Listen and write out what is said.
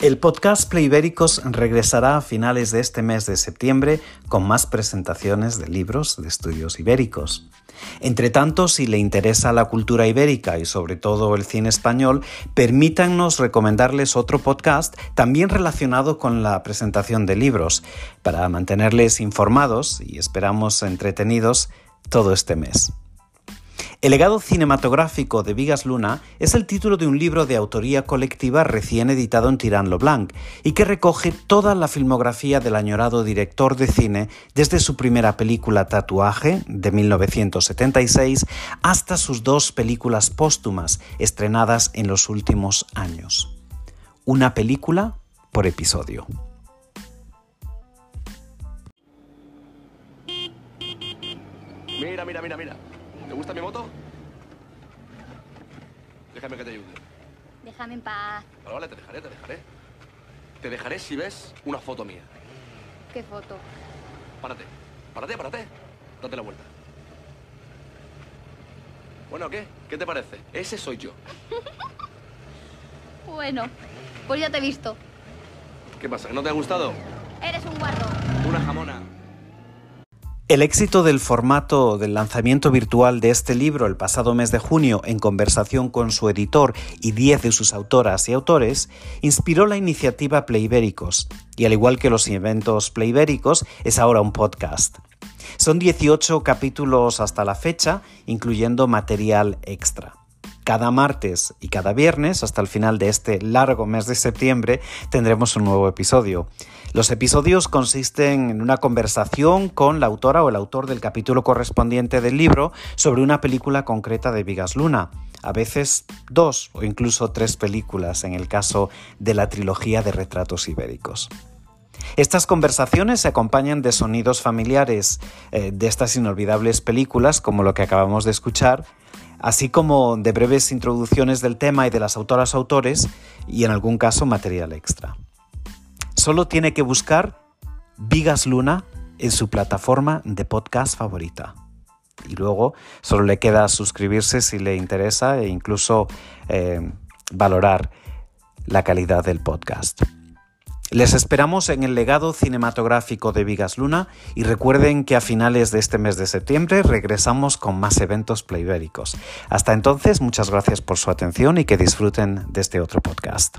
El podcast Playbéricos regresará a finales de este mes de septiembre con más presentaciones de libros de estudios ibéricos. Entre tanto, si le interesa la cultura ibérica y sobre todo el cine español, permítannos recomendarles otro podcast también relacionado con la presentación de libros, para mantenerles informados y esperamos entretenidos todo este mes. El legado cinematográfico de Vigas Luna es el título de un libro de autoría colectiva recién editado en Tirán Blanc y que recoge toda la filmografía del añorado director de cine desde su primera película Tatuaje de 1976 hasta sus dos películas póstumas estrenadas en los últimos años. Una película por episodio. Mira, mira, mira, mira. ¿Te gusta mi moto? Déjame que te ayude. Déjame en paz. Vale, vale, te dejaré, te dejaré. Te dejaré si ves una foto mía. ¿Qué foto? Párate, párate, párate. Date la vuelta. Bueno, ¿qué? ¿Qué te parece? Ese soy yo. Bueno, pues ya te he visto. ¿Qué pasa? ¿Que no te ha gustado? Eres un guarro. Una jamona. El éxito del formato del lanzamiento virtual de este libro el pasado mes de junio en conversación con su editor y 10 de sus autoras y autores inspiró la iniciativa Playbéricos y al igual que los eventos Playbéricos es ahora un podcast. Son 18 capítulos hasta la fecha, incluyendo material extra. Cada martes y cada viernes, hasta el final de este largo mes de septiembre, tendremos un nuevo episodio. Los episodios consisten en una conversación con la autora o el autor del capítulo correspondiente del libro sobre una película concreta de Vigas Luna. A veces dos o incluso tres películas en el caso de la trilogía de retratos ibéricos. Estas conversaciones se acompañan de sonidos familiares eh, de estas inolvidables películas, como lo que acabamos de escuchar, así como de breves introducciones del tema y de las autoras autores y en algún caso material extra. Solo tiene que buscar Vigas Luna en su plataforma de podcast favorita. Y luego solo le queda suscribirse si le interesa e incluso eh, valorar la calidad del podcast. Les esperamos en el legado cinematográfico de Vigas Luna y recuerden que a finales de este mes de septiembre regresamos con más eventos playbéricos. Hasta entonces, muchas gracias por su atención y que disfruten de este otro podcast.